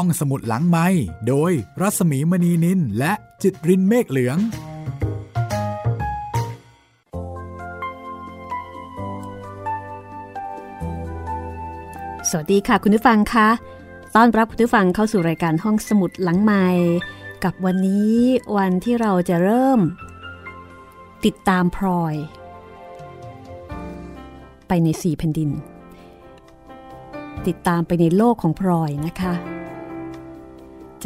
ห้องสมุดหลังไม้โดยรัสมีมณีนินและจิตรินเมฆเหลือง สวัสดีค่ะคุณผู้ฟังคะต้อนรับคุณผู้ฟังเข้าสู่รายการห้องสมุดหลังไม้กับวันนี้วันที่เราจะเริ่ม ติดตามพลอย ไปในสี่แผ่นดินติดตามไปในโลกของพลอยนะคะ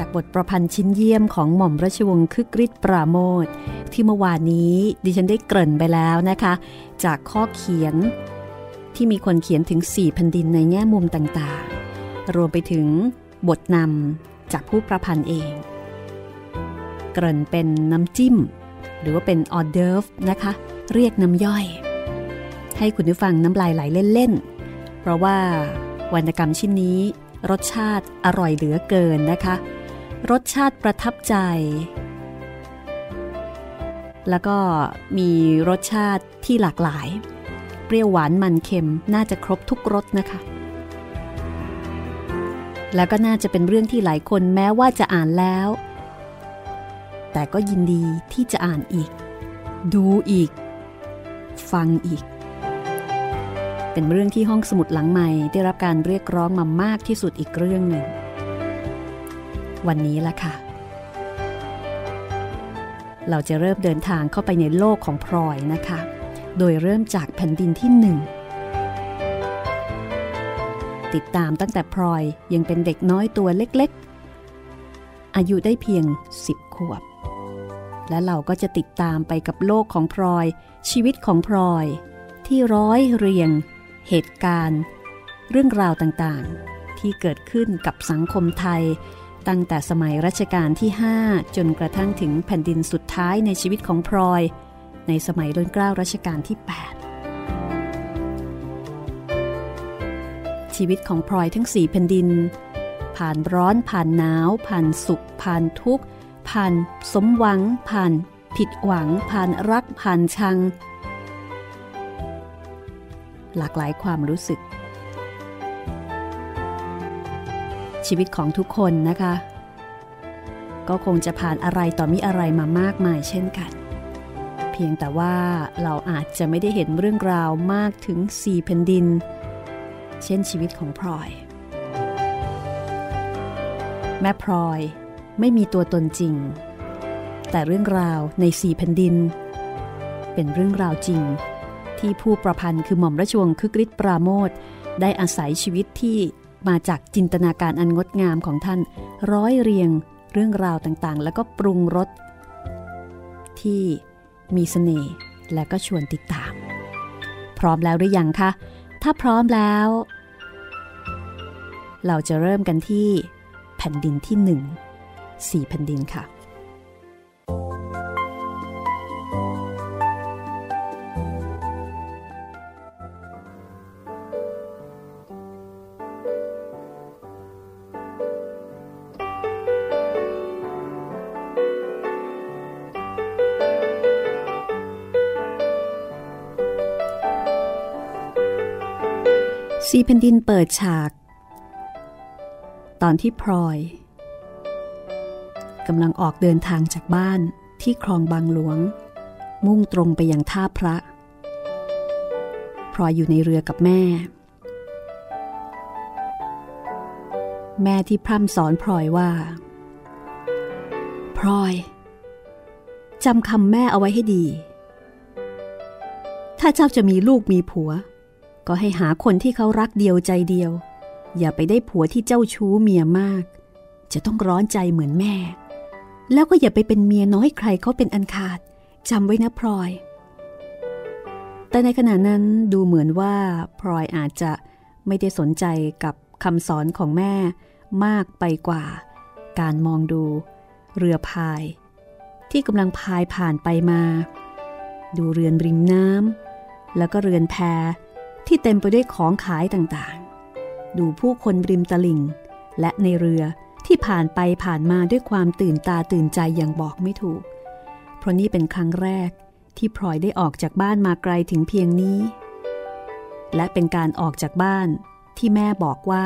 จากบทประพันธ์ชิ้นเยี่ยมของหม่อมราชวงศ์คึกฤทธิ์ปราโมทที่เมื่อวานนี้ดิฉันได้เกริ่นไปแล้วนะคะ จากข้อเขียน ที่มีคนเขียนถึง4แผ่นดินในแง่มุมต่างๆ รวมไปถึงบทนำจากผู้ประพันธ์เอง เกริ่นเป็นน้ำจิ้ม หรือว่าเป็นออเดิร์ฟนะคะ เรียกน้ำย่อย ให้คุณผู้ฟังน้ำลายไหลเล่นๆเพราะว่าวรรณกรรมชิ้นนี้รสชาติอร่อยเหลือเกินนะคะ รสชาติประทับใจ แล้วก็มีรสชาติที่หลากหลาย เปรี้ยวหวานมันเค็มน่าจะครบทุกรสนะคะ แล้วก็น่าจะเป็นเรื่องที่หลายคนแม้ว่าจะอ่านแล้ว แต่ก็ยินดีที่จะอ่านอีก ดูอีก ฟังอีกเป็นเรื่องที่ห้องสมุดหลังใหม่ได้รับการเรียกร้องมามากที่สุดอีกเรื่องหนึ่ง วันนี้ละค่ะ เราจะเริ่มเดินทางเข้าไปในโลกของพลอยนะคะ โดยเริ่มจากแผ่นดินที่หนึ่งติดตามตั้งแต่พลอยยังเป็นเด็กน้อยตัวเล็กๆ อายุได้เพียง 10 ขวบ และเราก็จะติดตามไปกับโลกของพลอย ชีวิตของพลอย ที่ร้อยเรียง เหตุการณ์ เรื่องราวต่างๆ ที่เกิดขึ้นกับสังคมไทย ตั้งแต่สมัยรัชกาลที่ 5 จนกระทั่งถึงแผ่นดินสุดท้ายในชีวิตของพลอย ในสมัยรุ่นเกล้ารัชกาลที่ 8 ชีวิตของพลอยทั้งสี่แผ่นดิน ผ่านร้อนผ่านหนาว ผ่านสุข ผ่านทุกข์ ผ่านสมหวัง ผ่านผิดหวัง ผ่านรักผ่านชัง หลากหลายความรู้สึก ชีวิตของทุกคนนะคะ ก็คงจะผ่านอะไรต่อมีอะไรมามากมายเช่นกัน เพียงแต่ว่าเราอาจจะไม่ได้เห็นเรื่องราวมากถึงสี่แผ่นดิน เช่นชีวิตของพลอย แม่พลอยไม่มีตัวตนจริง แต่เรื่องราวในสี่แผ่นดิน เป็นเรื่องราวจริงที่ผู้ประพันธ์คือหม่อมราชวงศ์คึกฤทธิ์ปราโมทได้อาศัยชีวิตที่ มาจากจินตนาการอันงดงามของท่าน ร้อยเรียงเรื่องราวต่างๆ แล้วก็ปรุงรสที่มีเสน่ห์และก็ชวนติดตาม พร้อมแล้วหรือยังคะ ถ้าพร้อมแล้ว เราจะเริ่มกันที่แผ่นดินที่หนึ่งสี่แผ่นดินค่ะ สีแผ่นดินเปิดฉาก ตอนที่พลอยกำลังออกเดินทางจากบ้านที่คลองบางหลวง มุ่งตรงไปยังท่าพระพลอยอยู่ในเรือกับแม่ แม่ที่พร่ำสอนพลอยว่าพลอยจำคำแม่เอาไว้ให้ดี ถ้าเจ้าจะมีลูกมีผัว ก็ให้หาคนที่เขารักเดียวใจเดียว อย่าไปได้ผัวที่เจ้าชู้เมียมาก จะต้องร้อนใจเหมือนแม่ แล้วก็อย่าไปเป็นเมียน้อยใครเขาเป็นอันขาดจำไว้นะพลอย แต่ในขณะนั้นดูเหมือนว่าพลอยอาจจะไม่ได้สนใจกับคำสอนของแม่มากไปกว่า การมองดูเรือพาย ที่กำลังพายผ่านไปมา ดูเรือนริมน้ำแล้วก็เรือนแพ ที่เต็มไปด้วยของขายต่างๆ ดูผู้คนริมตลิ่ง และในเรือที่ผ่านไปผ่านมาด้วยความตื่นตาตื่นใจอย่างบอกไม่ถูก เพราะนี่เป็นครั้งแรกที่พลอยได้ออกจากบ้านมาไกลถึงเพียงนี้ และเป็นการออกจากบ้านที่แม่บอกว่า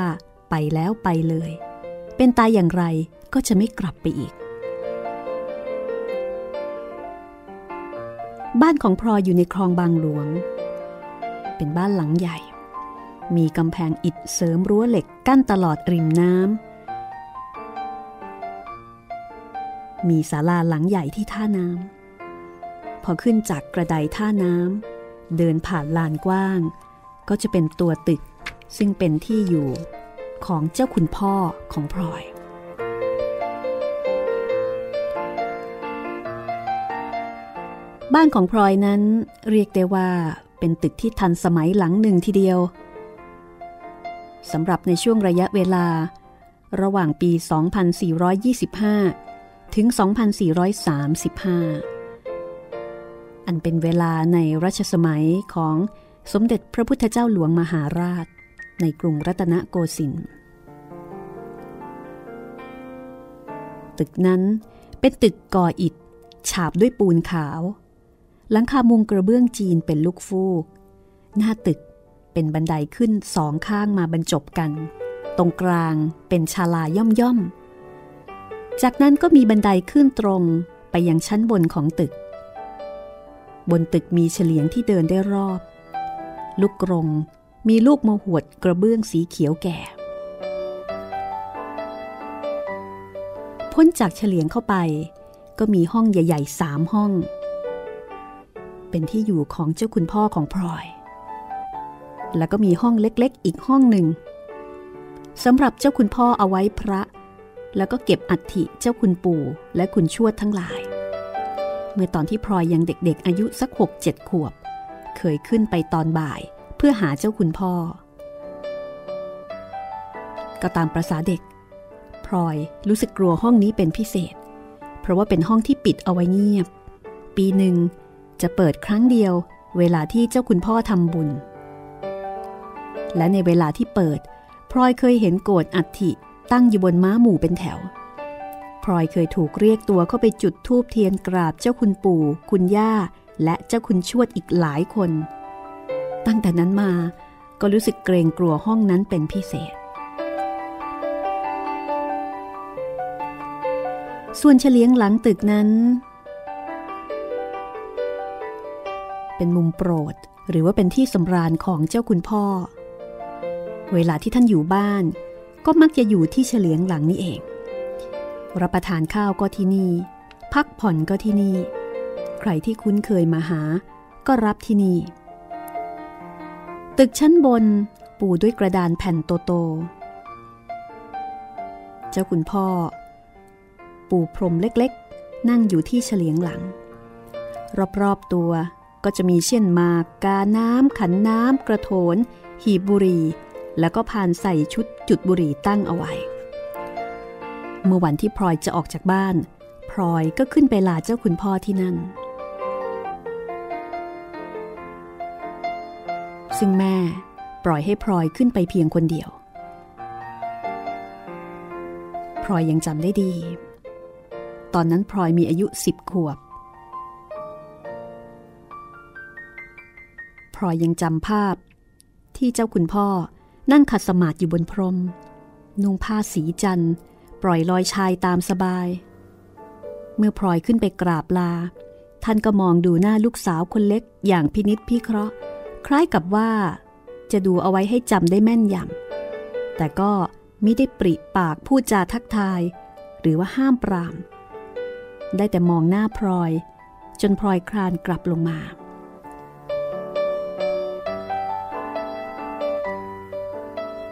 ไปแล้วไปเลย เป็นตายอย่างไรก็จะไม่กลับไปอีก บ้านของพลอยอยู่ในคลองบางหลวง เป็นบ้านหลังใหญ่ มีกำแพงอิฐเสริมรั้วเหล็กกั้นตลอดริมน้ำ มีศาลาหลังใหญ่ที่ท่าน้ำ พอขึ้นจากกระไดท่าน้ำ เดินผ่านลานกว้าง ก็จะเป็นตัวตึก ซึ่งเป็นที่อยู่ของเจ้าคุณพ่อของพลอยบ้านของพลอยนั้นเรียกได้ว่า เป็นตึกที่ทันสมัยหลังหนึ่งทีเดียวสำหรับในช่วงระยะเวลา ระหว่างปี 2425 ถึง 2435 อันเป็นเวลาในรัชสมัยของสมเด็จพระพุทธเจ้าหลวงมหาราช ในกรุงรัตนโกสินทร์ตึกนั้นเป็นตึกก่ออิฐฉาบด้วยปูนขาว หลังคามุงกระเบื้องจีนเป็นลูกฟูก หน้าตึกเป็นบันไดขึ้นสองข้างมาบรรจบกัน ตรงกลางเป็นชาลาย่อมย่อม จากนั้นก็มีบันไดขึ้นตรงไปยังชั้นบนของตึก บนตึกมีเฉลียงที่เดินได้รอบ ลูกกรงมีลูกมะหวดกระเบื้องสีเขียวแก่ พ้นจากเฉลียงเข้าไป ก็มีห้องใหญ่ๆสามห้อง เป็นที่อยู่ของเจ้าคุณพ่อของพลอย แล้วก็มีห้องเล็กๆ อีกห้องหนึ่งสำหรับเจ้าคุณพ่อเอาไว้พระ แล้วก็เก็บอัฐิเจ้าคุณปู่และคุณชวดทั้งหลาย เมื่อตอนที่พลอยยังเด็กๆ อายุสักหกเจ็ดขวบ เคยขึ้นไปตอนบ่ายเพื่อหาเจ้าคุณพ่อ ก็ตามประษาเด็กพลอยรู้สึกกลัวห้องนี้เป็นพิเศษ เพราะว่าเป็นห้องที่ปิดเอาไว้เงียบ ปีหนึ่ง จะเปิดครั้งเดียว เวลาที่เจ้าคุณพ่อทำบุญ และในเวลาที่เปิดพลอยเคยเห็นโกดอัฐิตั้งอยู่บนม้าหมู่เป็นแถวพลอยเคยถูกเรียกตัวเข้าไปจุดธูปเทียนกราบเจ้าคุณปู่ คุณย่า และเจ้าคุณชวดอีกหลายคน ตั้งแต่นั้นมาก็รู้สึกเกรงกลัวห้องนั้นเป็นพิเศษ ส่วนเฉลียงหลังตึกนั้น เป็นมุมโปรด หรือว่าเป็นที่สำราญของเจ้าคุณพ่อ เวลาที่ท่านอยู่บ้าน ก็มักจะอยู่ที่เฉลียงหลังนี้เอง รับประทานข้าวก็ที่นี่ พักผ่อนก็ที่นี่ ใครที่คุ้นเคยมาหา ก็รับที่นี่ ตึกชั้นบนปูด้วยกระดานแผ่นโตๆเจ้าคุณพ่อ ปูพรมเล็กๆ นั่งอยู่ที่เฉลียงหลัง รอบๆตัว ก็จะมีเช่นมากกาน้ำขันน้ำกระโถน หีบบุรี แล้วก็พานใส่ชุดจุดบุรีตั้งเอาไว้ เมื่อวันที่พลอยจะออกจากบ้าน พลอยก็ขึ้นไปลาเจ้าคุณพ่อที่นั่น ซึ่งแม่ปล่อยให้พลอยขึ้นไปเพียงคนเดียวพลอยยังจำได้ดี ตอนนั้นพลอยมีอายุสิบขวบ พลอยยังจำภาพ ที่เจ้าคุณพ่อนั่งขัดสมาธิอยู่บนพรม นุ่งผ้าสีจันทร์ ปล่อยลอยชายตามสบาย เมื่อพลอยขึ้นไปกราบลา ท่านก็มองดูหน้าลูกสาวคนเล็กอย่างพินิษพิเคราะห์ คล้ายกับว่า จะดูเอาไว้ให้จำได้แม่นยำแต่ก็มิได้ปริปากพูดจาทักทาย หรือว่าห้ามปราม ได้แต่มองหน้าพลอย จนพลอยคลานกลับลงมา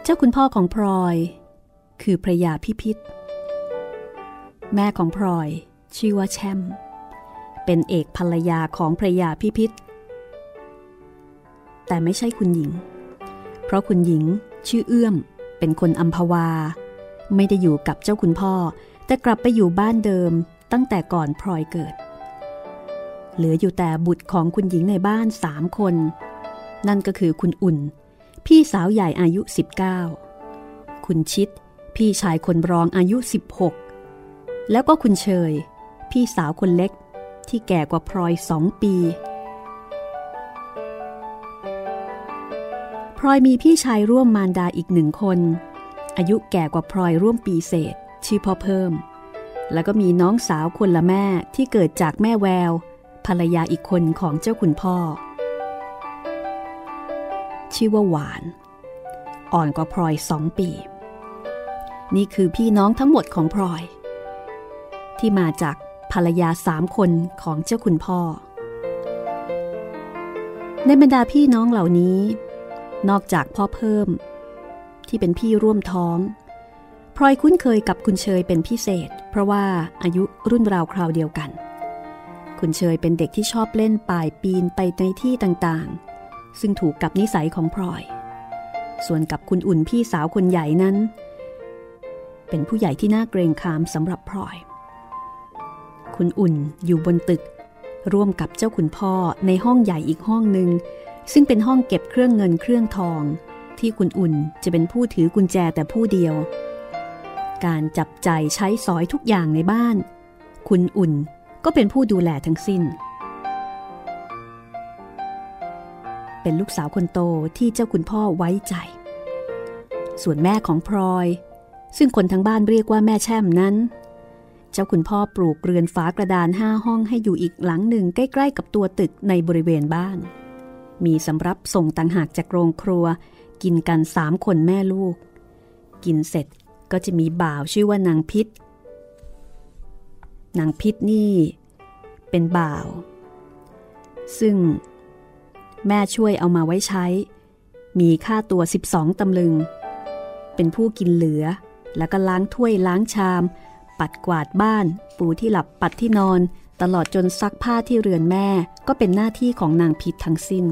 เจ้าคุณพ่อของพลอย คือพระยาพิพิธ แม่ของพลอย ชื่อว่าแชมเป็นเอกภรรยาของพระยาพิพิธ แต่ไม่ใช่คุณหญิง เพราะคุณหญิงชื่อเอื้อม เป็นคนอัมพวา ไม่ได้อยู่กับเจ้าคุณพ่อ แต่กลับไปอยู่บ้านเดิมตั้งแต่ก่อนพลอยเกิด เหลืออยู่แต่บุตรของคุณหญิงในบ้านสามคน นั่นก็คือคุณอุ่น พี่สาวใหญ่อายุ 19 คุณชิด พี่ชายคนรองอายุ 16 แล้วก็คุณเชย พี่สาวคนเล็กที่แก่กว่าพลอยสองปี พลอยมีพี่ชายร่วมมารดาอีกหนึ่งคน อายุแก่กว่าพลอยร่วมปีเศษ ชื่อพ่อเพิ่ม แล้วก็มีน้องสาวคนละแม่ที่เกิดจากแม่แวว ภรรยาอีกคนของเจ้าคุณพ่อ ชื่อว่าหวาน อ่อนกว่าพลอยสองปี นี่คือพี่น้องทั้งหมดของพลอย ที่มาจากภรรยาสามคนของเจ้าคุณพ่อ ในบรรดาพี่น้องเหล่านี้ นอกจากพ่อเพิ่ม ที่เป็นพี่ร่วมท้องพลอยคุ้นเคยกับคุณเชยเป็นพิเศษ เพราะว่าอายุรุ่นราวคราวเดียวกัน คุณเชยเป็นเด็กที่ชอบเล่นป่ายปีนไปในที่ต่างๆ ซึ่งถูกกับนิสัยของพลอย ส่วนกับคุณอุ่นพี่สาวคนใหญ่นั้น เป็นผู้ใหญ่ที่น่าเกรงขามสำหรับพลอย คุณอุ่นอยู่บนตึก ร่วมกับเจ้าคุณพ่อในห้องใหญ่อีกห้องหนึ่งซึ่งเป็นห้องเก็บเครื่องเงินเครื่องทอง ที่คุณอุ่นจะเป็นผู้ถือกุญแจแต่ผู้เดียว การจับใจใช้สอยทุกอย่างในบ้าน คุณอุ่นก็เป็นผู้ดูแลทั้งสิ้น เป็นลูกสาวคนโตที่เจ้าคุณพ่อไว้ใจ ส่วนแม่ของพลอย ซึ่งคนทั้งบ้านเรียกว่าแม่แช่มนั้น เจ้าคุณพ่อปลูกเรือนฝากระดานห้าห้องให้อยู่อีกหลังหนึ่งใกล้ๆ กับตัวตึกในบริเวณบ้าน มีสำรับส่งต่างหากจากโรงครัว กินกันสามคนแม่ลูก กินเสร็จก็จะมีบ่าวชื่อว่านางพิษนางพิษนี่ เป็นบ่าว ซึ่ง แม่ช่วยเอามาไว้ใช้ มีค่าตัว 12 ตำลึง เป็นผู้กินเหลือ แล้วก็ล้างถ้วยล้างชาม ปัดกวาดบ้าน ปูที่หลับปัดที่นอน ตลอดจนซักผ้าที่เรือนแม่ก็เป็นหน้าที่ของนางพิษทั้งสิ้น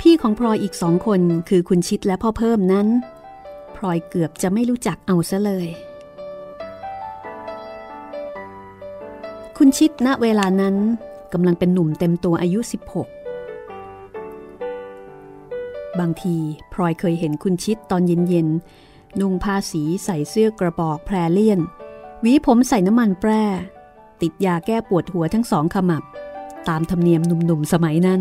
พี่ของพลอยอีกสองคนคือคุณชิดและพ่อเพิ่มนั้นพลอยเกือบจะไม่รู้จักเอาซะเลย คุณชิดณเวลานั้น กำลังเป็นหนุ่มเต็มตัวอายุ 16 บางทีพลอยเคยเห็นคุณชิดตอนเย็นๆ นุ่งผ้าสีใส่เสื้อกระบอกแพรเลี่ยน หวีผมใส่น้ำมันแปร่ ติดยาแก้ปวดหัวทั้งสองขมับ ตามธรรมเนียมหนุ่มๆ สมัยนั้น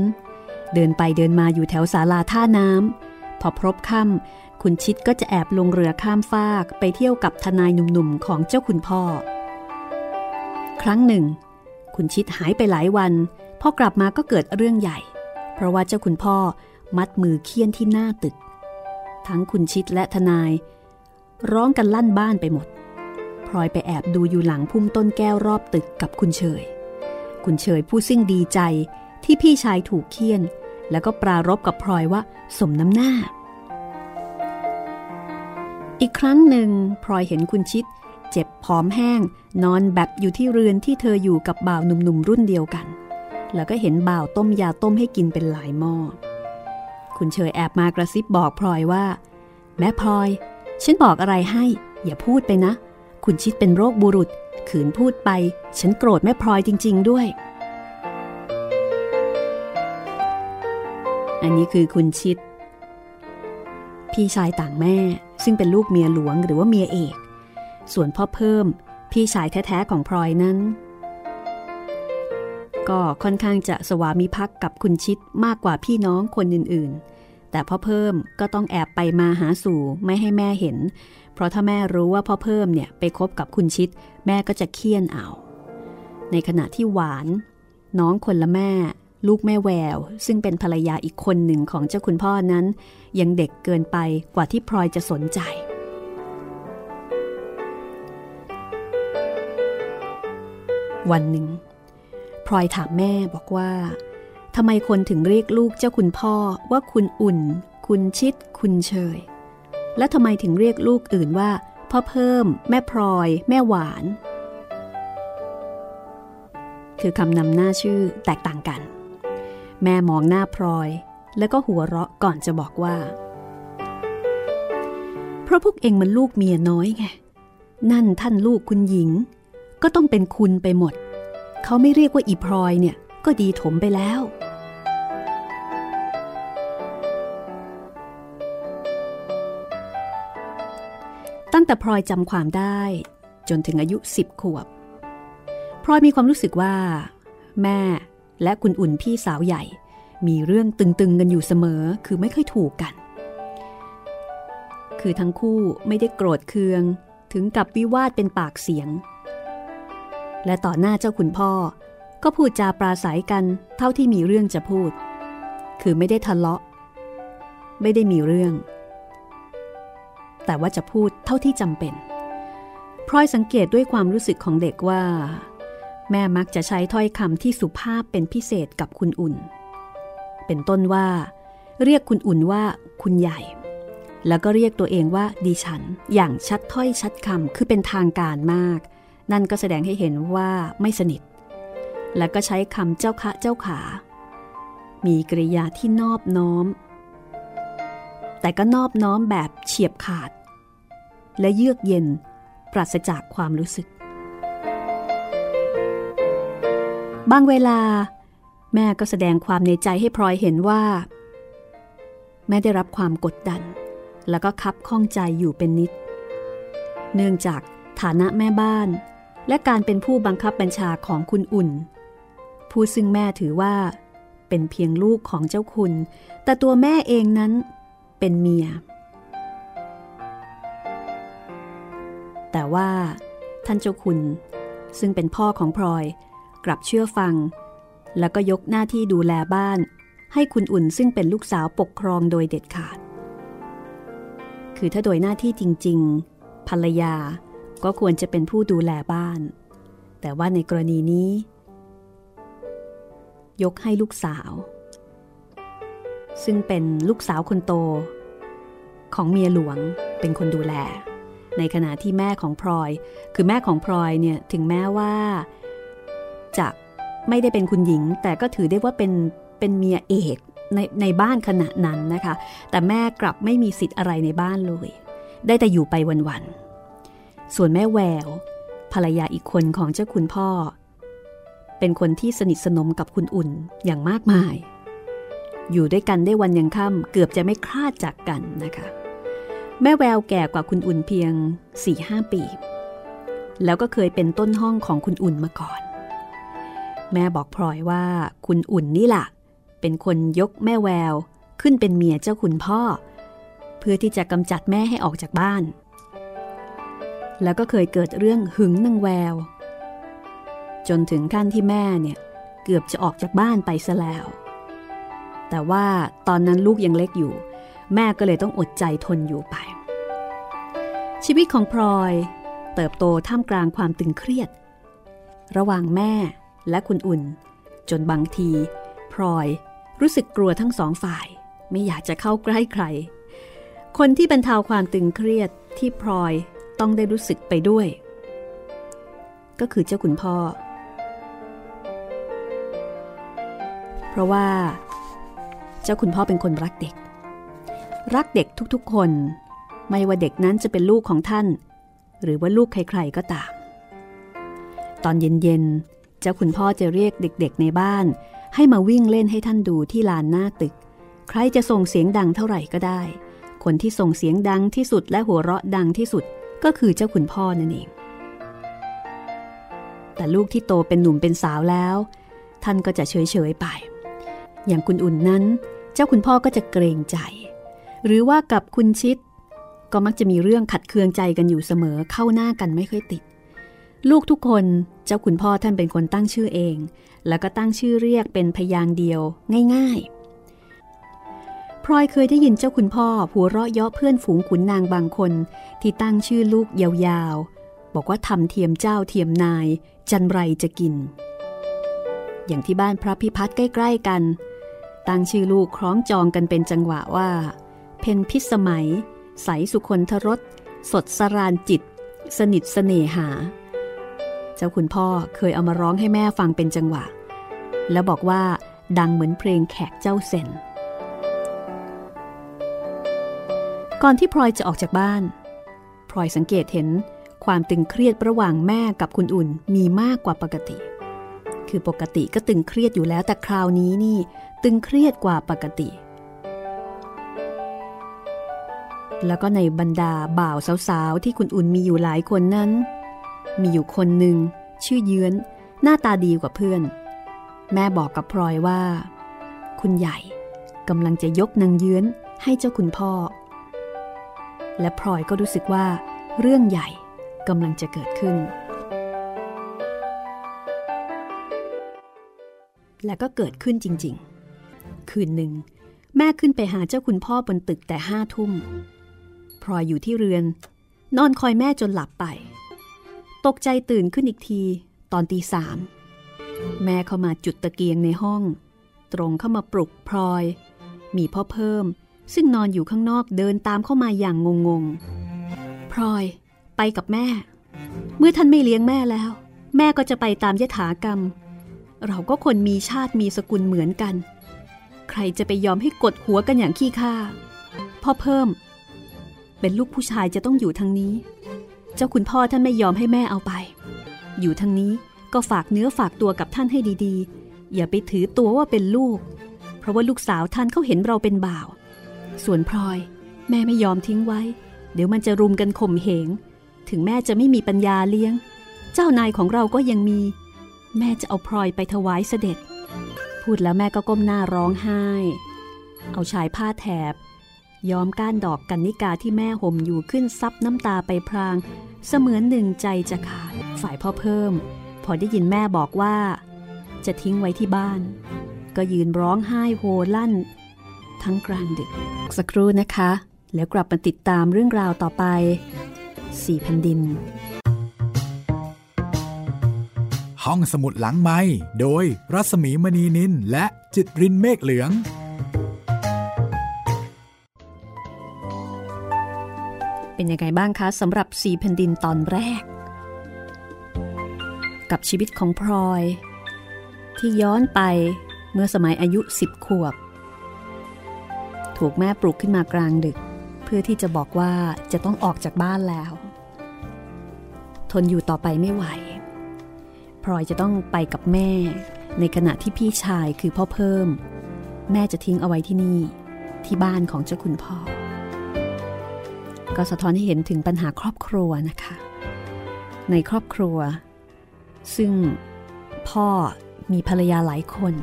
เดินไปเดินมาอยู่แถวศาลาท่าน้ำพอพรบค่ำคุณชิดก็จะแอบลงเรือข้ามฟากไปเที่ยวกับทนายหนุ่มๆ ของเจ้าคุณพ่อ ครั้งหนึ่ง คุณชิดหายไปหลายวัน พอกลับมาก็เกิดเรื่องใหญ่ เพราะว่าเจ้าคุณพ่อมัดมือเคี่ยนที่หน้าตึก ทั้งคุณชิดและทนาย ร้องกันลั่นบ้านไปหมด พลอยไปแอบดูอยู่หลังพุ่มต้นแก้วรอบตึกกับคุณเฉย คุณเฉยผู้ซึ่งดีใจที่พี่ชายถูกเคี่ยน แล้วก็ปรารบกับพลอยว่าสมน้ำหน้า อีกครั้งหนึ่งพลอยเห็นคุณชิด เจ็บผอมแห้ง นอนแบบอยู่ที่เรือนที่เธออยู่กับบ่าวหนุ่มๆรุ่นเดียวกัน แล้วก็เห็นบ่าวต้มยาต้มให้กินเป็นหลายหม้อ คุณเชยแอบมากระซิบบอกพลอยว่า แม่พลอย ฉันบอกอะไรให้ อย่าพูดไปนะ คุณชิดเป็นโรคบุรุษ ขืนพูดไป ฉันโกรธแม่พลอยจริง ๆ ด้วย อันนี้คือคุณชิด พี่ชายต่างแม่ซึ่งเป็นลูกเมียหลวงหรือว่าเมียเอก ส่วนพ่อเพิ่มพี่ชายแท้ๆของพลอยนั้น ก็ค่อนข้างจะสวามิภักดิ์กับคุณชิดมากกว่าพี่น้องคนอื่นๆ แต่พ่อเพิ่มก็ต้องแอบไปมาหาสู่ไม่ให้แม่เห็น เพราะถ้าแม่รู้ว่าพ่อเพิ่มเนี่ยไปคบกับคุณชิด แม่ก็จะเคี่ยนเอา ในขณะที่หวาน น้องคนละแม่ ลูกแม่แวว ซึ่งเป็นภรรยาอีกคนหนึ่งของเจ้าคุณพ่อนั้น ยังเด็กเกินไปกว่าที่พลอยจะสนใจ วันหนึ่งพลอยถามแม่บอกว่าทำไมคนถึงเรียกลูกเจ้าคุณพ่อว่าคุณอุ่น คุณชิด คุณเชย และทำไมถึงเรียกลูกอื่นว่า พ่อเพิ่ม แม่พลอย แม่หวาน คือคำนำหน้าชื่อแตกต่างกัน แม่มองหน้าพลอย แล้วก็หัวเราะก่อนจะบอกว่า เพราะพวกเองมันลูกเมียน้อยไง นั่นท่านลูกคุณหญิง ก็ต้องเป็นคุณไปหมด เขาไม่เรียกว่าอีพลอยเนี่ย ก็ดีถมไปแล้ว ตั้งแต่พลอยจำความได้ จนถึงอายุสิบขวบพลอยมีความรู้สึกว่า แม่และคุณอุ่นพี่สาวใหญ่ มีเรื่องตึงๆกันอยู่เสมอคือไม่ค่อยถูกกัน คือทั้งคู่ไม่ได้โกรธเคืองถึงกับวิวาทเป็นปากเสียง และต่อหน้าเจ้าคุณพ่อ ก็พูดจาปราศัยกันเท่าที่มีเรื่องจะพูด คือไม่ได้ทะเลาะ ไม่ได้มีเรื่อง แต่ว่าจะพูดเท่าที่จำเป็นพลอยสังเกตด้วยความรู้สึกของเด็กว่า แม่มักจะใช้ถ้อยคำที่สุภาพเป็นพิเศษกับคุณอุ่น เป็นต้นว่า เรียกคุณอุ่นว่าคุณใหญ่ แล้วก็เรียกตัวเองว่าดิฉันอย่างชัดถ้อยชัดคำคือเป็นทางการมาก นั่นก็แสดงให้เห็นว่าไม่สนิท แล้วก็ใช้คำเจ้าคะเจ้าขา มีกริยาที่นอบน้อม แต่ก็นอบน้อมแบบเฉียบขาด และเยือกเย็นปราศจากความรู้สึก บางเวลา แม่ก็แสดงความในใจให้พลอยเห็นว่า แม่ได้รับความกดดัน แล้วก็คับข้องใจอยู่เป็นนิด เนื่องจากฐานะแม่บ้าน และการเป็นผู้บังคับบัญชาของคุณอุ่น ผู้ซึ่งแม่ถือว่า เป็นเพียงลูกของเจ้าคุณ แต่ตัวแม่เองนั้นเป็นเมีย แต่ว่า ท่านเจ้าคุณ ซึ่งเป็นพ่อของพลอย กลับเชื่อฟัง แล้วก็ยกหน้าที่ดูแลบ้าน ให้คุณอุ่นซึ่งเป็นลูกสาวปกครองโดยเด็ดขาด คือถ้าโดยหน้าที่จริง ๆ ภรรยา ก็ควรจะเป็นผู้ดูแลบ้าน แต่ว่าในกรณีนี้ ยกให้ลูกสาว ซึ่งเป็นลูกสาวคนโต ของเมียหลวงเป็นคนดูแล ในขณะที่แม่ของพลอย คือแม่ของพลอยเนี่ยถึงแม้ว่าจะไม่ได้เป็นคุณหญิง แต่ก็ถือได้ว่าเป็นเป็นเมียเอกในในบ้านขณะนั้นนะคะ แต่แม่กลับไม่มีสิทธิ์อะไรในบ้านเลย ได้แต่อยู่ไปวันๆ ส่วนแม่แวว ภรรยาอีกคนของเจ้าคุณพ่อ เป็นคนที่สนิทสนมกับคุณอุ่นอย่างมากมาย อยู่ด้วยกันได้วันยังค่ำเกือบจะไม่คลาดจากกันนะคะ แม่แววแก่กว่าคุณอุ่นเพียง4ี่ห้าปี แล้วก็เคยเป็นต้นห้องของคุณอุ่นมาก่อน แม่บอกพลอยว่าคุณอุ่นนี่แหละเป็นคนยกแม่แววขึ้นเป็นเมียเจ้าคุณพ่อ เพื่อที่จะกำจัดแม่ให้ออกจากบ้าน แล้วก็เคยเกิดเรื่องหึงนางแวว จนถึงขั้นที่แม่เนี่ยเกือบจะออกจากบ้านไปซะแล้ว แต่ว่าตอนนั้นลูกยังเล็กอยู่ แม่ก็เลยต้องอดใจทนอยู่ไป ชีวิตของพลอย เติบโตท่ามกลางความตึงเครียด ระหว่างแม่และคุณอุ่น จนบางที พลอยรู้สึกกลัวทั้งสองฝ่าย ไม่อยากจะเข้าใกล้ใคร คนที่บรรเทาความตึงเครียดที่พลอย ต้องได้รู้สึกไปด้วย ก็คือเจ้าคุณพ่อ เพราะว่า เจ้าคุณพ่อเป็นคนรักเด็ก รักเด็กทุกๆคน ไม่ว่าเด็กนั้นจะเป็นลูกของท่าน หรือว่าลูกใครๆก็ตาม ตอนเย็นๆ เจ้าคุณพ่อจะเรียกเด็กๆในบ้าน ให้มาวิ่งเล่นให้ท่านดูที่ลานหน้าตึก ใครจะส่งเสียงดังเท่าไหร่ก็ได้คนที่ส่งเสียงดังที่สุดและหัวเราะดังที่สุด ก็คือเจ้าคุณพ่อนั่นเอง แต่ลูกที่โตเป็นหนุ่มเป็นสาวแล้ว ท่านก็จะเฉยๆไป อย่างคุณอุ่นนั้น เจ้าคุณพ่อก็จะเกรงใจ หรือว่ากับคุณชิด ก็มักจะมีเรื่องขัดเคืองใจกันอยู่เสมอเข้าหน้ากันไม่ค่อยติด ลูกทุกคนเจ้าคุณพ่อท่านเป็นคนตั้งชื่อเอง แล้วก็ตั้งชื่อเรียกเป็นพยางเดียว ง่ายๆ พลอยเคยได้ยินเจ้าคุณพ่อหัวเราะเยาะเพื่อนฝูงขุนนางบางคน ที่ตั้งชื่อลูกยาวๆ บอกว่าทำเทียมเจ้าเทียมนาย จันไรจะกิน อย่างที่บ้านพระพิพัฒน์ใกล้ๆกัน ตั้งชื่อลูกคล้องจองกันเป็นจังหวะว่า เพนพิสมัย ใสสุคนทรสสดสรานจิต สนิทสเสน่หา เจ้าคุณพ่อเคยเอามาร้องให้แม่ฟังเป็นจังหวะ แล้วบอกว่าดังเหมือนเพลงแขกเจ้าเซน ก่อนที่พลอยจะออกจากบ้านพลอยสังเกตเห็นความตึงเครียดระหว่างแม่กับคุณอุ่นมีมากกว่าปกติ คือปกติก็ตึงเครียดอยู่แล้วแต่คราวนี้นี่ ตึงเครียดกว่าปกติ แล้วก็ในบรรดาบ่าวสาวๆที่คุณอุ่นมีอยู่หลายคนนั้น มีอยู่คนหนึ่งชื่อเยื้อน หน้าตาดีกว่าเพื่อน แม่บอกกับพลอยว่า คุณใหญ่กำลังจะยกนางเยื้อนให้เจ้าคุณพ่อ และพลอยก็รู้สึกว่าเรื่องใหญ่กำลังจะเกิดขึ้น และก็เกิดขึ้นจริง ๆ คืนหนึ่ง แม่ขึ้นไปหาเจ้าคุณพ่อบนตึกแต่ห้าทุ่มพลอยอยู่ที่เรือน นอนคอยแม่จนหลับไป ตกใจตื่นขึ้นอีกทีตอนตีสามแม่เข้ามาจุดตะเกียงในห้อง ตรงเข้ามาปลุกพลอย มีพ่อเพิ่ม ซึ่งนอนอยู่ข้างนอกเดินตามเข้ามาอย่างงงๆพลอย ไปกับแม่ เมื่อท่านไม่เลี้ยงแม่แล้ว แม่ก็จะไปตามยถากรรม เราก็คนมีชาติมีสกุลเหมือนกัน ใครจะไปยอมให้กดหัวกันอย่างขี้ข้าพ่อเพิ่ม เป็นลูกผู้ชายจะต้องอยู่ทางนี้ เจ้าคุณพ่อท่านไม่ยอมให้แม่เอาไป อยู่ทางนี้ก็ฝากเนื้อฝากตัวกับท่านให้ดีๆ อย่าไปถือตัวว่าเป็นลูก เพราะว่าลูกสาวท่านเขาเห็นเราเป็นบ่าว ส่วนพลอย แม่ไม่ยอมทิ้งไว้ เดี๋ยวมันจะรุมกันข่มเหง ถึงแม่จะไม่มีปัญญาเลี้ยง เจ้านายของเราก็ยังมี แม่จะเอาพลอยไปถวายเสด็จ พูดแล้วแม่ก็ก้มหน้าร้องไห้ เอาชายผ้าแถบ ย้อมก้านดอกกันนิกาที่แม่ห่มอยู่ขึ้นซับน้ำตาไปพราง เสมือนหนึ่งใจจะขาด ฝ่ายพ่อเพิ่ม พอได้ยินแม่บอกว่า จะทิ้งไว้ที่บ้าน ก็ยืนร้องไห้โฮลั่น ทั้งกลางดึก สักครู่นะคะ แล้วกลับมาติดตามเรื่องราวต่อไปสี่แผ่นดิน ห้องสมุดหลังไม้โดยรัสมีมณีนินและจิตรินเมฆเหลือง เป็นยังไงบ้างคะสำหรับสีแผ่นดินตอนแรก กับชีวิตของพลอย ที่ย้อนไปเมื่อสมัยอายุสิบขวบ ถูกแม่ปลุกขึ้นมากลางดึก เพื่อที่จะบอกว่าจะต้องออกจากบ้านแล้ว ทนอยู่ต่อไปไม่ไหวพลอยจะต้องไปกับแม่ ในขณะที่พี่ชายคือพ่อเพิ่ม แม่จะทิ้งเอาไว้ที่นี่ ที่บ้านของเจ้าคุณพ่อ ก็สะท้อนให้เห็นถึงปัญหาครอบครัวนะคะ ในครอบครัว ซึ่งพ่อมีภรรยาหลายคน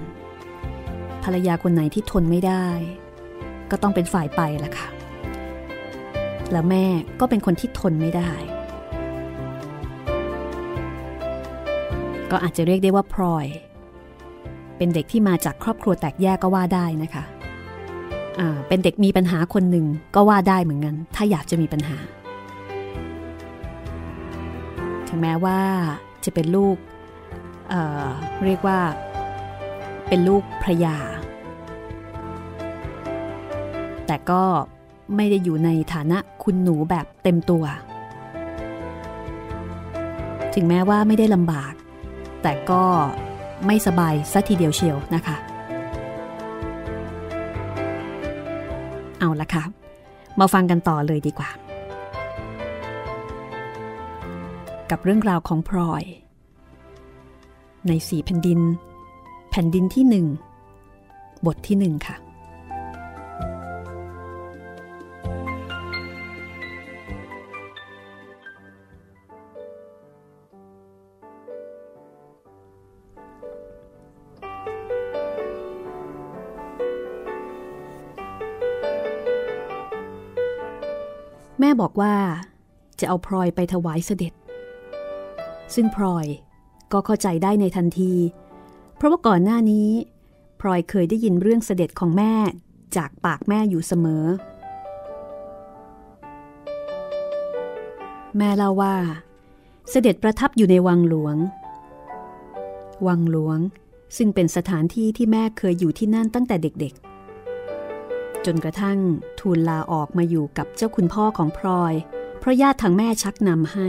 ภรรยาคนไหนที่ทนไม่ได้ ก็ต้องเป็นฝ่ายไปล่ะค่ะ แล้วแม่ก็เป็นคนที่ทนไม่ได้ ก็อาจจะเรียกได้ว่าพลอย เป็นเด็กที่มาจากครอบครัวแตกแยกก็ว่าได้นะคะเป็นเด็กมีปัญหาคนหนึ่งก็ว่าได้เหมือนกัน ถ้าอยากจะมีปัญหา ถึงแม้ว่าจะเป็นลูกเเรียกว่าเป็นลูกพระยา แต่ก็ไม่ได้อยู่ในฐานะคุณหนูแบบเต็มตัว ถึงแม้ว่าไม่ได้ลำบาก แต่ก็ไม่สบายสัทีเดียวเชียวนะคะ เอาละค่ะ มาฟังกันต่อเลยดีกว่า กับเรื่องราวของพลอย ในสีแผ่นดิน แผ่นดินที่หนึ่งบทที่หนึ่งค่ะ แม่บอกว่าจะเอาพลอยไปถวายเสด็จ ซึ่งพลอยก็เข้าใจได้ในทันที เพราะว่าก่อนหน้านี้พลอยเคยได้ยินเรื่องเสด็จของแม่จากปากแม่อยู่เสมอ แม่เล่าว่า เสด็จประทับอยู่ในวังหลวง วังหลวงซึ่งเป็นสถานที่ที่แม่เคยอยู่ที่นั่นตั้งแต่เด็กๆ จนกระทั่งทูลลาออกมาอยู่กับเจ้าคุณพ่อของพลอย เพราะญาติทางแม่ชักนำให้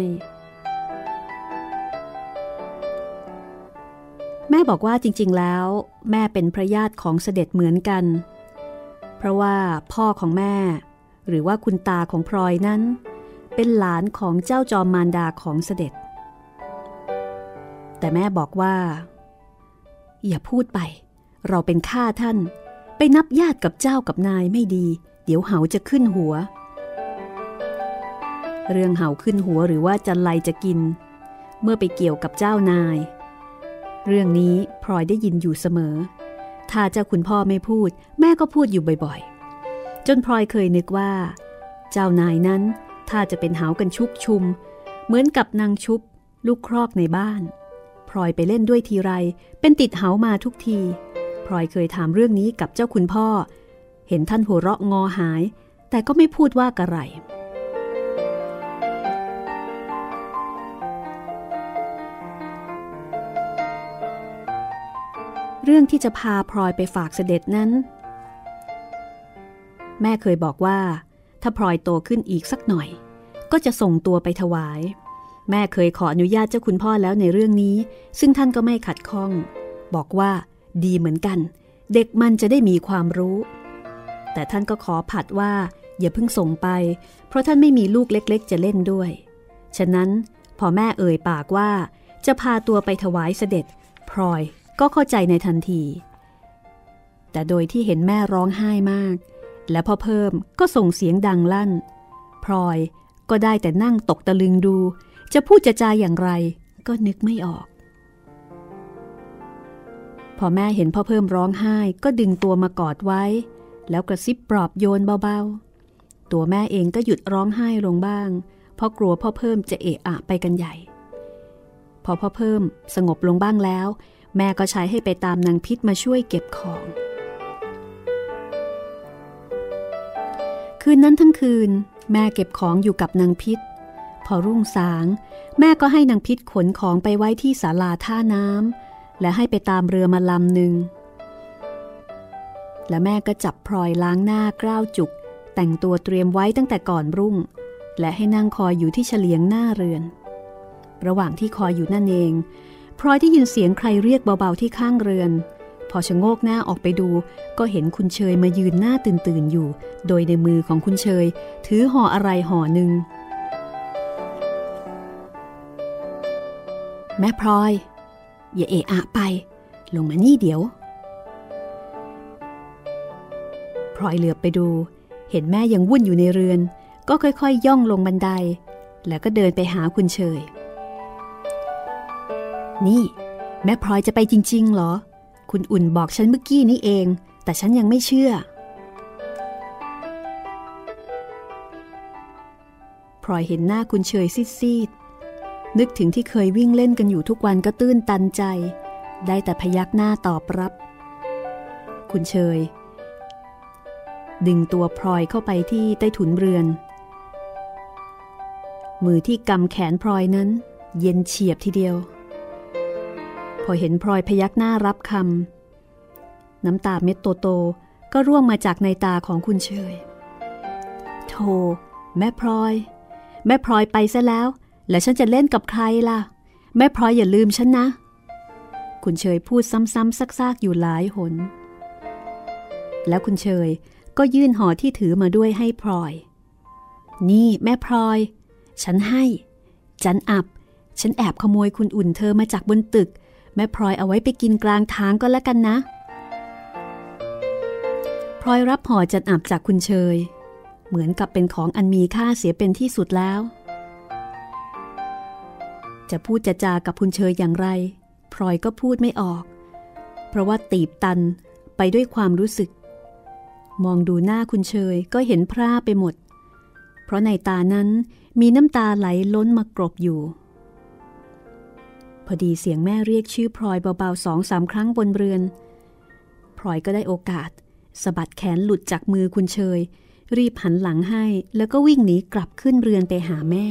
แม่บอกว่าจริงๆแล้วแม่เป็นพระญาติของเสด็จเหมือนกัน เพราะว่าพ่อของแม่ หรือว่าคุณตาของพลอยนั้น เป็นหลานของเจ้าจอมมารดาของเสด็จ แต่แม่บอกว่า อย่าพูดไป เราเป็นข้าท่าน ไปนับญาติกับเจ้ากับนายไม่ดี เดี๋ยวเหาจะขึ้นหัว เรื่องเหาขึ้นหัวหรือว่าจะไลจะกิน เมื่อไปเกี่ยวกับเจ้านาย เรื่องนี้พลอยได้ยินอยู่เสมอ ถ้าเจ้าคุณพ่อไม่พูด แม่ก็พูดอยู่บ่อยๆ จนพลอยเคยนึกว่า เจ้านายนั้นถ้าจะเป็นเหากันชุกชุม เหมือนกับนางชุบ ลูกครอกในบ้านพลอยไปเล่นด้วยทีไร เป็นติดเหามาทุกที พลอยเคยถามเรื่องนี้กับเจ้าคุณพ่อ เห็นท่านหัวเราะงอหาย แต่ก็ไม่พูดว่ากระไร เรื่องที่จะพาพลอยไปฝากเสด็จนั้น แม่เคยบอกว่า ถ้าพลอยโตขึ้นอีกสักหน่อย ก็จะส่งตัวไปถวาย แม่เคยขออนุญาตเจ้าคุณพ่อแล้วในเรื่องนี้ ซึ่งท่านก็ไม่ขัดข้อง บอกว่า ดีเหมือนกัน เด็กมันจะได้มีความรู้ แต่ท่านก็ขอผัดว่า อย่าเพิ่งส่งไป เพราะท่านไม่มีลูกเล็กๆ จะเล่นด้วย ฉะนั้นพอแม่เอ่ยปากว่า จะพาตัวไปถวายเสด็จ พลอยก็เข้าใจในทันที แต่โดยที่เห็นแม่ร้องไห้มาก และพ่อเพิ่มก็ส่งเสียงดังลั่น พลอยก็ได้แต่นั่งตกตะลึงดู จะพูดจะจาอย่างไรก็นึกไม่ออก อแม่เห็นพ่อเพิ่มร้องไห้ก็ดึงตัวมากอดไว้ แล้วกระซิบปลอบโยนเบาๆ ตัวแม่เองก็หยุดร้องไห้ลงบ้าง เพราะกลัวพ่อเพิ่มจะเอะอะไปกันใหญ่ พอพ่อเพิ่มสงบลงบ้างแล้ว แม่ก็ใช้ให้ไปตามนางพิษมาช่วยเก็บของ คืนนั้นทั้งคืน แม่เก็บของอยู่กับนางพิษ พอรุ่งสาง แม่ก็ให้นางพิษขนของไปไว้ที่ศาลาท่าน้ำ และให้ไปตามเรือมาลำหนึ่ง และแม่ก็จับพลอยล้างหน้ากล้าวจุก แต่งตัวเตรียมไว้ตั้งแต่ก่อนรุ่ง และให้นั่งคอยอยู่ที่เฉลียงหน้าเรือน ระหว่างที่คอยอยู่นั่นเองพลอยได้ยินเสียงใครเรียกเบาๆที่ข้างเรือน พอชะโงกหน้าออกไปดู ก็เห็นคุณเชยมายืนหน้าตื่นๆอยู่ โดยในมือของคุณเชย ถือห่ออะไรห่อหนึ่งแม่พลอย อย่าเอะอะไป ลงมานี่เดี๋ยวพลอยเหลือบไปดู เห็นแม่ยังวุ่นอยู่ในเรือน ก็ค่อยๆยย่องลงบันได แล้วก็เดินไปหาคุณเชย นี่ แม่พลอยจะไปจริง ๆ เหรอ คุณอุ่นบอกฉันเมื่อกี้นี้เอง แต่ฉันยังไม่เชื่อพลอยเห็นหน้าคุณเฉยซีดๆ นึกถึงที่เคยวิ่งเล่นกันอยู่ทุกวันก็ตื้นตันใจ ได้แต่พยักหน้าตอบรับ คุณเฉยดึงตัวพลอยเข้าไปที่ใต้ถุนเรือน มือที่กำแขนพลอยนั้น เย็นเฉียบทีเดียว พอเห็นพลอยพยักหน้ารับคำน้ำตาเม็ดโตๆก็ร่วงมาจากในตาของคุณเชย โธ่แม่พลอย แม่พลอยไปซะแล้ว แล้วฉันจะเล่นกับใครล่ะ แม่พลอยอย่าลืมฉันนะ คุณเชยพูดซ้ำๆซักๆอยู่หลายหน แล้วคุณเชยก็ยื่นห่อที่ถือมาด้วยให้พลอย นี่แม่พลอย ฉันให้ จันอับ ฉันแอบขโมยคุณอุ่นเธอมาจากบนตึก แม่พลอยเอาไว้ไปกินกลางทางก็แล้วกันนะพลอยรับห่อจัดอับจากคุณเชย เหมือนกับเป็นของอันมีค่าเสียเป็นที่สุดแล้ว จะพูดจะจากับคุณเชยอย่างไร พลอยก็พูดไม่ออก เพราะว่าตีบตันไปด้วยความรู้สึก มองดูหน้าคุณเชยก็เห็นพร่าไปหมด เพราะในตานั้นมีน้ำตาไหลล้นมากรบอยู่ พอดีเสียงแม่เรียกชื่อพลอยเบาๆสองสามครั้งบนเรือน พลอยก็ได้โอกาสสะบัดแขนหลุดจากมือคุณเชย รีบหันหลังให้แล้วก็วิ่งหนีกลับขึ้นเรือนไปหาแม่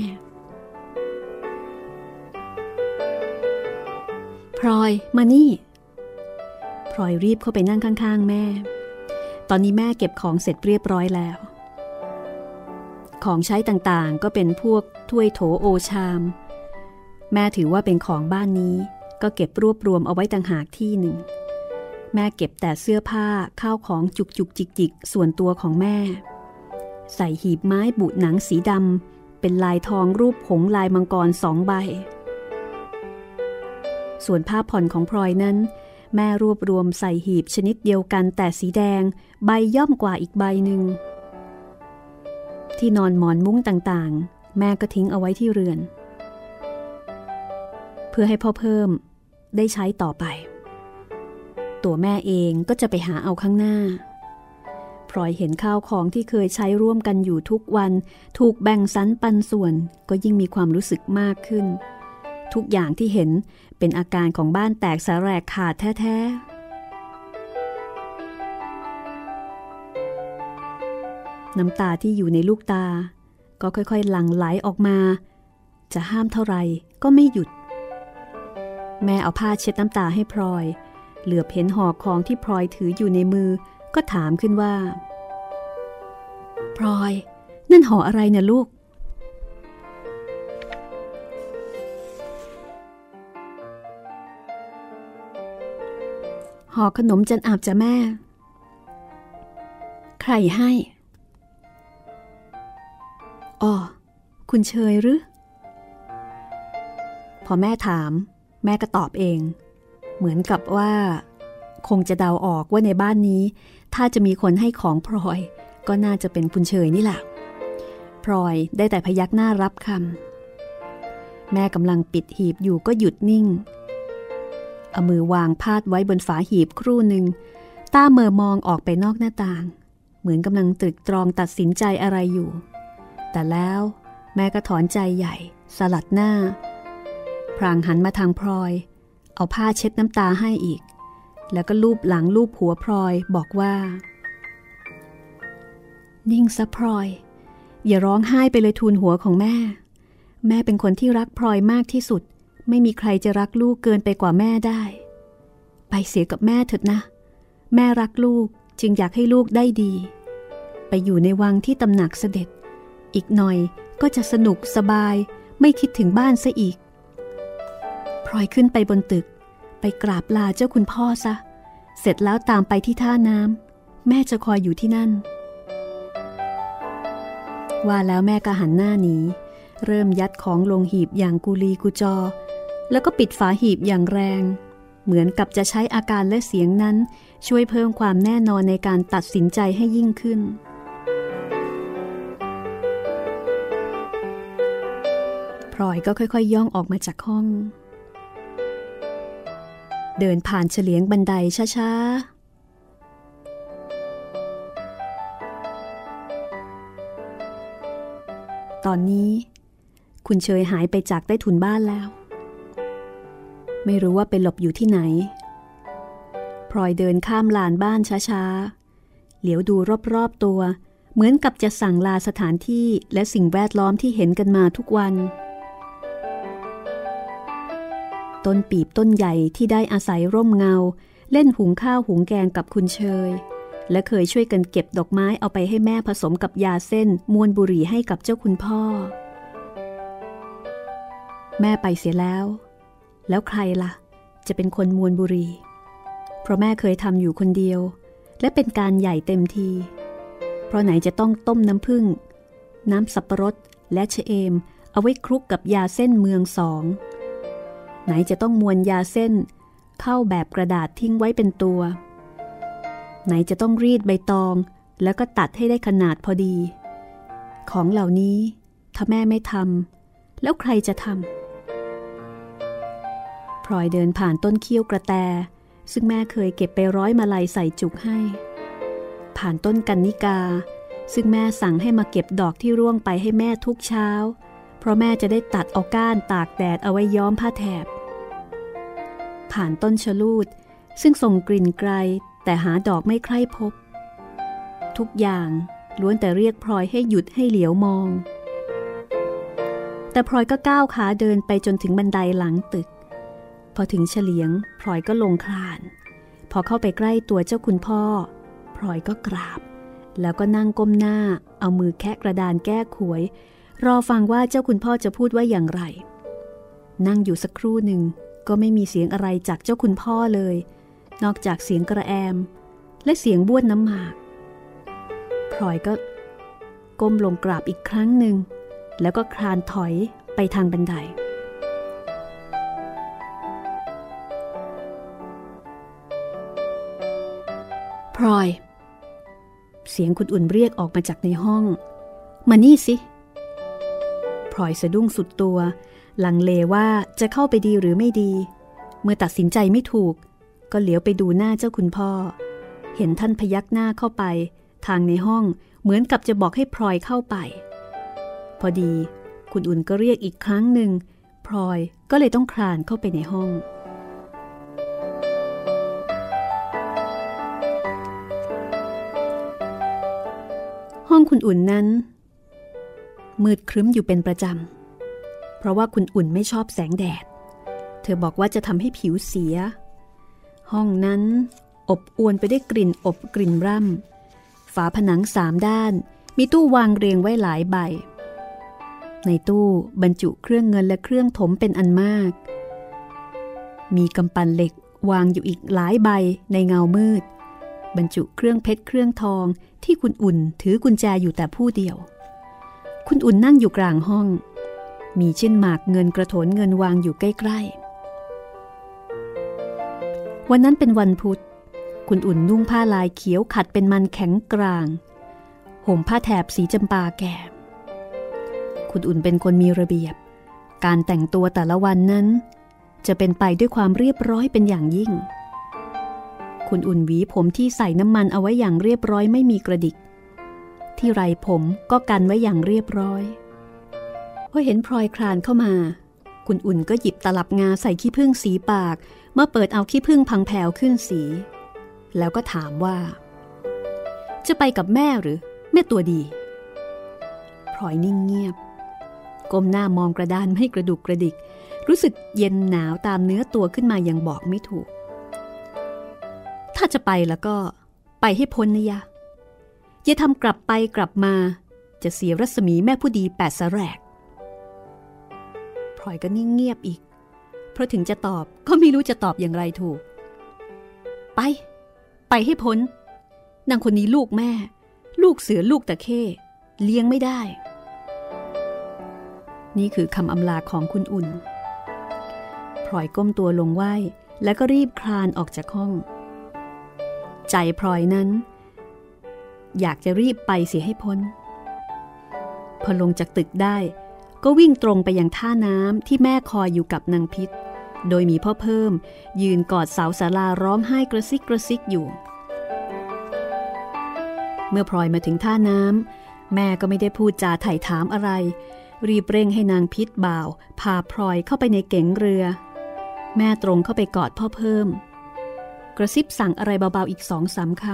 พลอยมานี่พลอยรีบเข้าไปนั่งข้าง ๆ แม่ ตอนนี้แม่เก็บของเสร็จเรียบร้อยแล้ว ของใช้ต่างๆก็เป็นพวกถ้วยโถโอชาม แม่ถือว่าเป็นของบ้านนี้ ก็เก็บรวบรวมเอาไว้ต่างหากที่หนึ่ง แม่เก็บแต่เสื้อผ้าข้าวของจุกจุกจิกจิกส่วนตัวของแม่ ใส่หีบไม้บุหนังสีดำเป็นลายทองรูปหงลายมังกรสองใบ ส่วนผ้าผ่อนของพลอยนั้น แม่รวบรวมใส่หีบชนิดเดียวกันแต่สีแดง ใบย่อมกว่าอีกใบหนึ่ง ที่นอนหมอนมุ้งต่างๆ แม่ก็ทิ้งเอาไว้ที่เรือน เพื่อให้พ่อเพิ่มได้ใช้ต่อไป ตัวแม่เองก็จะไปหาเอาข้างหน้าพลอยเห็นข้าวของที่เคยใช้ร่วมกันอยู่ทุกวัน ถูกแบ่งสรรปันส่วนก็ยิ่งมีความรู้สึกมากขึ้น ทุกอย่างที่เห็น เป็นอาการของบ้านแตกสาแรกขาดแท้ๆ น้ำตาที่อยู่ในลูกตา ก็ค่อยๆ หลั่งไหลออกมา จะห้ามเท่าไหร่ก็ไม่หยุด แม่เอาผ้าเช็ดน้ำตาให้พลอย เหลือเห็นห่อของที่พลอยถืออยู่ในมือ ก็ถามขึ้นว่า พลอย นั่นห่ออะไรนี่ยลูก ห่อขนมจันอาบจะแม่ ใครให้อ๋อคุณเชยหรือ พอแม่ถาม แม่ก็ตอบเอง เหมือนกับว่า คงจะเดาออกว่าในบ้านนี้ ถ้าจะมีคนให้ของพลอย ก็น่าจะเป็นคุณเฉยนี่แหละพลอยได้แต่พยักหน้ารับคำแม่กำลังปิดหีบอยู่ก็หยุดนิ่ง เอามือวางพาดไว้บนฝาหีบครู่หนึ่งตาเมอมองออกไปนอกหน้าต่าง เหมือนกำลังตรึกตรองตัดสินใจอะไรอยู่ แต่แล้วแม่ก็ถอนใจใหญ่ สลัดหน้า พรางหันมาทางพลอย เอาผ้าเช็ดน้ำตาให้อีก แล้วก็ลูบหลังลูบหัวพลอยบอกว่า นิ่งซะพลอย อย่าร้องไห้ไปเลยทูลหัวของแม่ แม่เป็นคนที่รักพลอยมากที่สุด ไม่มีใครจะรักลูกเกินไปกว่าแม่ได้ ไปเสียกับแม่เถิดนะ แม่รักลูกจึงอยากให้ลูกได้ดี ไปอยู่ในวังที่ตำหนักเสด็จ อีกหน่อยก็จะสนุกสบายไม่คิดถึงบ้านซะอีกพลอยขึ้นไปบนตึก ไปกราบลาเจ้าคุณพ่อซะ เสร็จแล้วตามไปที่ท่าน้ำแม่จะคอยอยู่ที่นั่น ว่าแล้วแม่ก็หันหน้าหนีเริ่มยัดของลงหีบอย่างกุลีกุจอ แล้วก็ปิดฝาหีบอย่างแรง เหมือนกับจะใช้อาการและเสียงนั้น ช่วยเพิ่มความแน่นอนในการตัดสินใจให้ยิ่งขึ้น พลอยก็ค่อยๆยย่องออกมาจากห้อง เดินผ่านเฉลียงบันไดช้าๆตอนนี้ คุณเชยหายไปจากใต้ถุนบ้านแล้ว ไม่รู้ว่าไปหลบอยู่ที่ไหนพลอยเดินข้ามลานบ้านช้าๆ เหลียวดูรอบๆตัว เหมือนกับจะสั่งลาสถานที่และสิ่งแวดล้อมที่เห็นกันมาทุกวัน ต้นปีบต้นใหญ่ที่ได้อาศัยร่มเงา เล่นหุงข้าวหุงแกงกับคุณเชย และเคยช่วยกันเก็บดอกไม้เอาไปให้แม่ผสมกับยาเส้นมวนบุหรี่ให้กับเจ้าคุณพ่อ แม่ไปเสียแล้ว แล้วใครละ่ะ จะเป็นคนมวนบุรี เพราะแม่เคยทำอยู่คนเดียว และเป็นการใหญ่เต็มที เพราะไหนจะต้องต้มน้ำผึ้งน้ำสับปะรดและเชเอม เอาไว้คลุกกับยาเส้นเมืองสองไหนจะต้องมวนยาเส้น เข้าแบบกระดาษทิ้งไว้เป็นตัว ไหนจะต้องรีดใบตอง แล้วก็ตัดให้ได้ขนาดพอดี ของเหล่านี้ถ้าแม่ไม่ทำแล้วใครจะทำ ลอยเดินผ่านต้นเคี้ยวกระแต ซึ่งแม่เคยเก็บไปร้อยมาลัยใส่จุกให้ ผ่านต้นกันนิกา ซึ่งแม่สั่งให้มาเก็บดอกที่ร่วงไปให้แม่ทุกเช้า เพราะแม่จะได้ตัดเอาก้านตากแดดเอาไว้ย้อมผ้าแถบ ผ่านต้นชะลูด ซึ่งส่งกลิ่นไกลแต่หาดอกไม่ใคร่พบ ทุกอย่างล้วนแต่เรียกพลอยให้หยุดให้เหลียวมอง แต่พลอยก็ก้าวขาเดินไปจนถึงบันไดหลังตึก พอถึงเฉลียงพลอยก็ลงคลาน พอเข้าไปใกล้ตัวเจ้าคุณพ่อ พลอยก็กราบ แล้วก็นั่งก้มหน้า เอามือแคะกระดานแก้ขวย รอฟังว่าเจ้าคุณพ่อจะพูดว่าอย่างไร นั่งอยู่สักครู่หนึ่งก็ไม่มีเสียงอะไรจากเจ้าคุณพ่อเลย นอกจากเสียงกระแอม และเสียงบ้วนน้ำหมาก พลอยก็ ก้มลงกราบอีกครั้งหนึ่ง แล้วก็คลานถอยไปทางบันได พลอย เสียงคุณอุ่นเรียกออกมาจากในห้อง มานี่สิพลอยสะดุ้งสุดตัว ลังเลว่าจะเข้าไปดีหรือไม่ดี เมื่อตัดสินใจไม่ถูก ก็เหลียวไปดูหน้าเจ้าคุณพ่อ เห็นท่านพยักหน้าเข้าไป ทางในห้องเหมือนกับจะบอกให้พลอยเข้าไป พอดี คุณอุ่นก็เรียกอีกครั้งหนึ่งพลอยก็เลยต้องคลานเข้าไปในห้อง ห้องคุณอุ่นนั้น มืดครึ้มอยู่เป็นประจำ เพราะว่าคุณอุ่นไม่ชอบแสงแดด เธอบอกว่าจะทำให้ผิวเสีย ห้องนั้นอบอวนไปได้วยกลิ่นอบกลิ่นร่ำ ฝาผนังสามด้าน มีตู้วางเรียงไว้หลายใบ ในตู้บรรจุเครื่องเงินและเครื่องถมเป็นอันมาก มีกำปั้นเหล็กวางอยู่อีกหลายใบในเงามืด บรรจุเครื่องเพชรเครื่องทองที่คุณอุ่นถือกุญแจอยู่แต่ผู้เดียว คุณอุ่นนั่งอยู่กลางห้อง มีเชิ้นหมากเงินกระโถนเงินวางอยู่ใกล้ๆ วันนั้นเป็นวันพุธ คุณอุ่นนุ่งผ้าลายเขียวขัดเป็นมันแข็งกลาง ห่มผ้าแถบสีจำปาแก่ คุณอุ่นเป็นคนมีระเบียบ การแต่งตัวแต่ละวันนั้น จะเป็นไปด้วยความเรียบร้อยเป็นอย่างยิ่ง คุณอุ่นหวีผมที่ใส่น้ำมันเอาไว้อย่างเรียบร้อยไม่มีกระดิก ที่ไรผมก็กันไว้อย่างเรียบร้อยพอเห็นพลอยคลานเข้ามา คุณอุ่นก็หยิบตลับงาใส่ขี้ผึ้งสีปากเมื่อเปิดเอาขี้ผึ้งพังแผวขึ้นสี แล้วก็ถามว่า จะไปกับแม่หรือ แม่ตัวดีพลอยนิ่งเงียบก้มหน้ามองกระดานไม่กระดุกกระดิก รู้สึกเย็นหนาวตามเนื้อตัวขึ้นมาอย่างบอกไม่ถูก ถ้าจะไปแล้วก็ไปให้พ้นนะยะอย่าทำกลับไปกลับมา จะเสียรัศมีแม่ผู้ดีแปดสแรกพลอยก็นิ่งเงียบอีก เพราะถึงจะตอบก็ไม่รู้จะตอบอย่างไรถูก ไป ไปให้พ้นนางคนนี้ลูกแม่ ลูกเสือลูกตะเข้เลี้ยงไม่ได้ นี่คือคำอำลาของคุณอุ่นพลอยก้มตัวลงไหวแล้วก็รีบคลานออกจากห้อง ใจพลอยนั้น อยากจะรีบไปเสียให้พ้น พอลงจากตึกได้ก็วิ่งตรงไปยังท่าน้ำที่แม่คอยอยู่กับนางพิษ โดยมีพ่อเพิ่ม ยืนกอดเสาศาลาร้องไห้กระซิกกระซิกอยู่ เมื่อพลอยมาถึงท่าน้ำแม่ก็ไม่ได้พูดจาไถ่ถามอะไร รีบเร่งให้นางพิษบ่าว พาพลอยเข้าไปในเก๋งเรือ แม่ตรงเข้าไปกอดพ่อเพิ่ม กระซิบสั่งอะไรเบาๆอีกสองสามค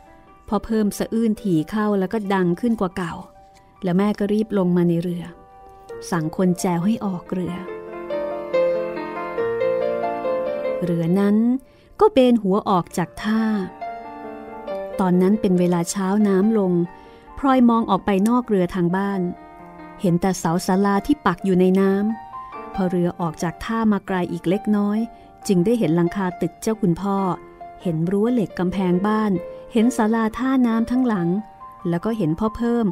ำพอเพิ่มสะอื้นถี่เข้าแล้วก็ดังขึ้นกว่าเก่า แล้วแม่ก็รีบลงมาในเรือ สั่งคนแจวให้ออกเรือ เรือนั้นก็เบนหัวออกจากท่า ตอนนั้นเป็นเวลาเช้าน้ำลง พลอยมองออกไปนอกเรือทางบ้าน เห็นแต่เสาศาลาที่ปักอยู่ในน้ำพอเรือออกจากท่ามาไกลอีกเล็กน้อย จึงได้เห็นหลังคาตึกเจ้าคุณพ่อ เห็นรั้วเหล็กกำแพงบ้าน เห็นศาลาท่าน้ำทั้งหลัง แล้วก็เห็นพ่อเพิ่ม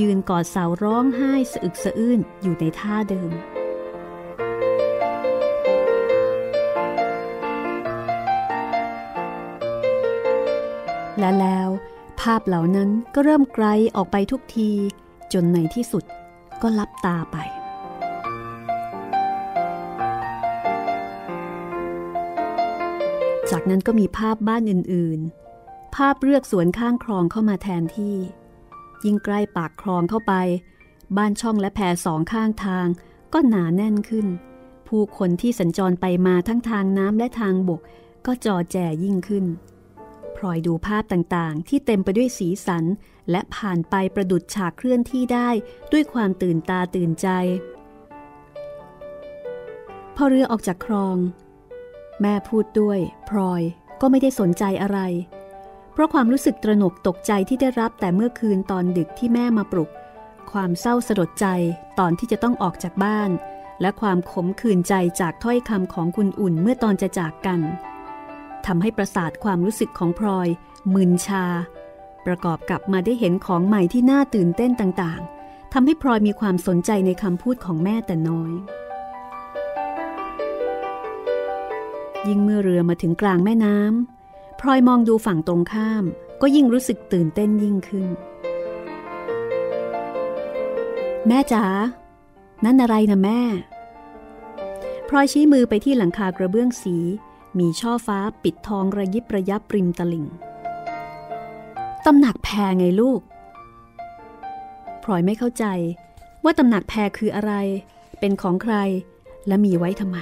ยืนกอดเสาร้องไห้สะอึกสะอื้นอยู่ในท่าเดิม และแล้ว ภาพเหล่านั้นก็เริ่มไกลออกไปทุกที จนในที่สุดก็ลับตาไป จากนั้นก็มีภาพบ้านอื่นๆ ภาพเรือกสวนข้างคลองเข้ามาแทนที่ ยิ่งใกล้ปากคลองเข้าไป บ้านช่องและแพรสองข้างทางก็หนาแน่นขึ้น ผู้คนที่สัญจรไปมาทั้งทางน้ำและทางบก ก็จอแจยิ่งขึ้นพลอยดูภาพต่างๆ ที่เต็มไปด้วยสีสัน และผ่านไปประดุดฉากเคลื่อนที่ได้ด้วยความตื่นตาตื่นใจ พอเรือออกจากคลอง แม่พูดด้วย พลอยก็ไม่ได้สนใจอะไร เพราะความรู้สึกตระหนกตกใจที่ได้รับแต่เมื่อคืนตอนดึกที่แม่มาปลุก ความเศร้าสลดใจตอนที่จะต้องออกจากบ้าน และความขมขื่นใจจากถ้อยคำของคุณอุ่นเมื่อตอนจะจากกันทำให้ประสาทความรู้สึกของพลอยมึนชา ประกอบกับมาได้เห็นของใหม่ที่น่าตื่นเต้นต่างๆทำให้พลอยมีความสนใจในคำพูดของแม่แต่น้อย ยิ่งเมื่อเรือมาถึงกลางแม่น้ำพลอยมองดูฝั่งตรงข้าม ก็ยิ่งรู้สึกตื่นเต้นยิ่งขึ้น แม่จ๋า นั่นอะไรนะแม่ พลอยชี้มือไปที่หลังคากระเบื้องสี มีช่อฟ้าปิดทองระยิบระยับริมตลิ่งตำหนักแพรไงลูก พลอยไม่เข้าใจว่าตำหนักแพรคืออะไร เป็นของใคร และมีไว้ทำไม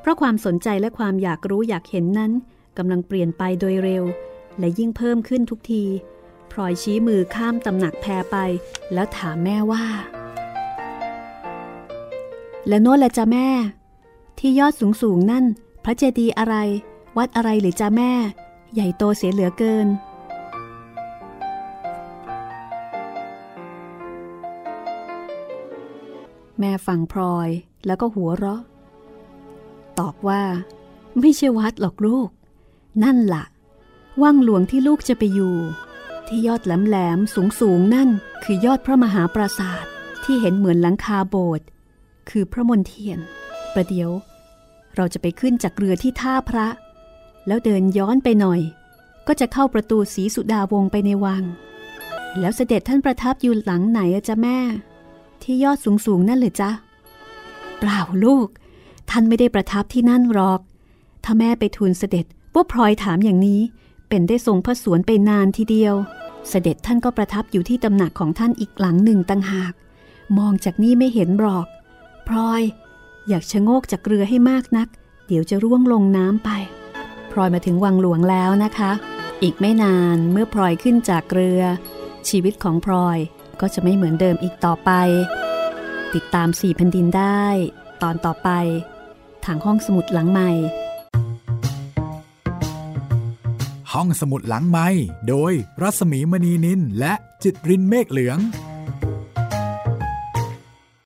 เพราะความสนใจและความอยากรู้อยากเห็นนั้นกำลังเปลี่ยนไปโดยเร็ว และยิ่งเพิ่มขึ้นทุกทีพลอยชี้มือข้ามตำหนักแพรไป แล้วถามแม่ว่า แล้วโน้นละจ้ะแม่ ที่ยอดสูงสูงนั่น พระเจดีย์อะไร วัดอะไรหรือจ้าแม่ ใหญ่โตเสียเหลือเกินแม่ฟังพลอยแล้วก็หัวเราะ ตอบว่า ไม่ใช่วัดหรอกลูก นั่นละ่ะ ว่างหลวงที่ลูกจะไปอยู่ ที่ยอดแหลมแหลมสูงสูงนั่นคือยอดพระมหาปราสาทที่เห็นเหมือนหลังคาโบสถ์คือพระมนเทียน ประเดี๋ยว เราจะไปขึ้นจากเรือที่ท่าพระ แล้วเดินย้อนไปหน่อย ก็จะเข้าประตูสีสุดาวงไปในวัง แล้วเสด็จท่านประทับอยู่หลังไหนอะจ๊ะแม่ ที่ยอดสูงสูงนั่นหรือจ๊ะ เปล่าลูก ท่านไม่ได้ประทับที่นั่นหรอก ถ้าแม่ไปทูลเสด็จว่าพลอยถามอย่างนี้ เป็นได้ทรงพระสวนไปนานทีเดียว เสด็จท่านก็ประทับอยู่ที่ตำหนักของท่านอีกหลังหนึ่งต่างหาก มองจากนี่ไม่เห็นหรอก พลอย อยากชะโงกจากเรือให้มากนัก เดี๋ยวจะร่วงลงน้ำไป พลอยมาถึงวังหลวงแล้วนะคะ อีกไม่นานเมื่อพลอยขึ้นจากเรือ ชีวิตของพลอยก็จะไม่เหมือนเดิมอีกต่อไป ติดตามสี่แผ่นดินได้ ตอนต่อไป ทางห้องสมุดหลังใหม่ ห้องสมุดหลังใหม่ โดยรัสมีมณีนินและจิตรินเมฆเหลือง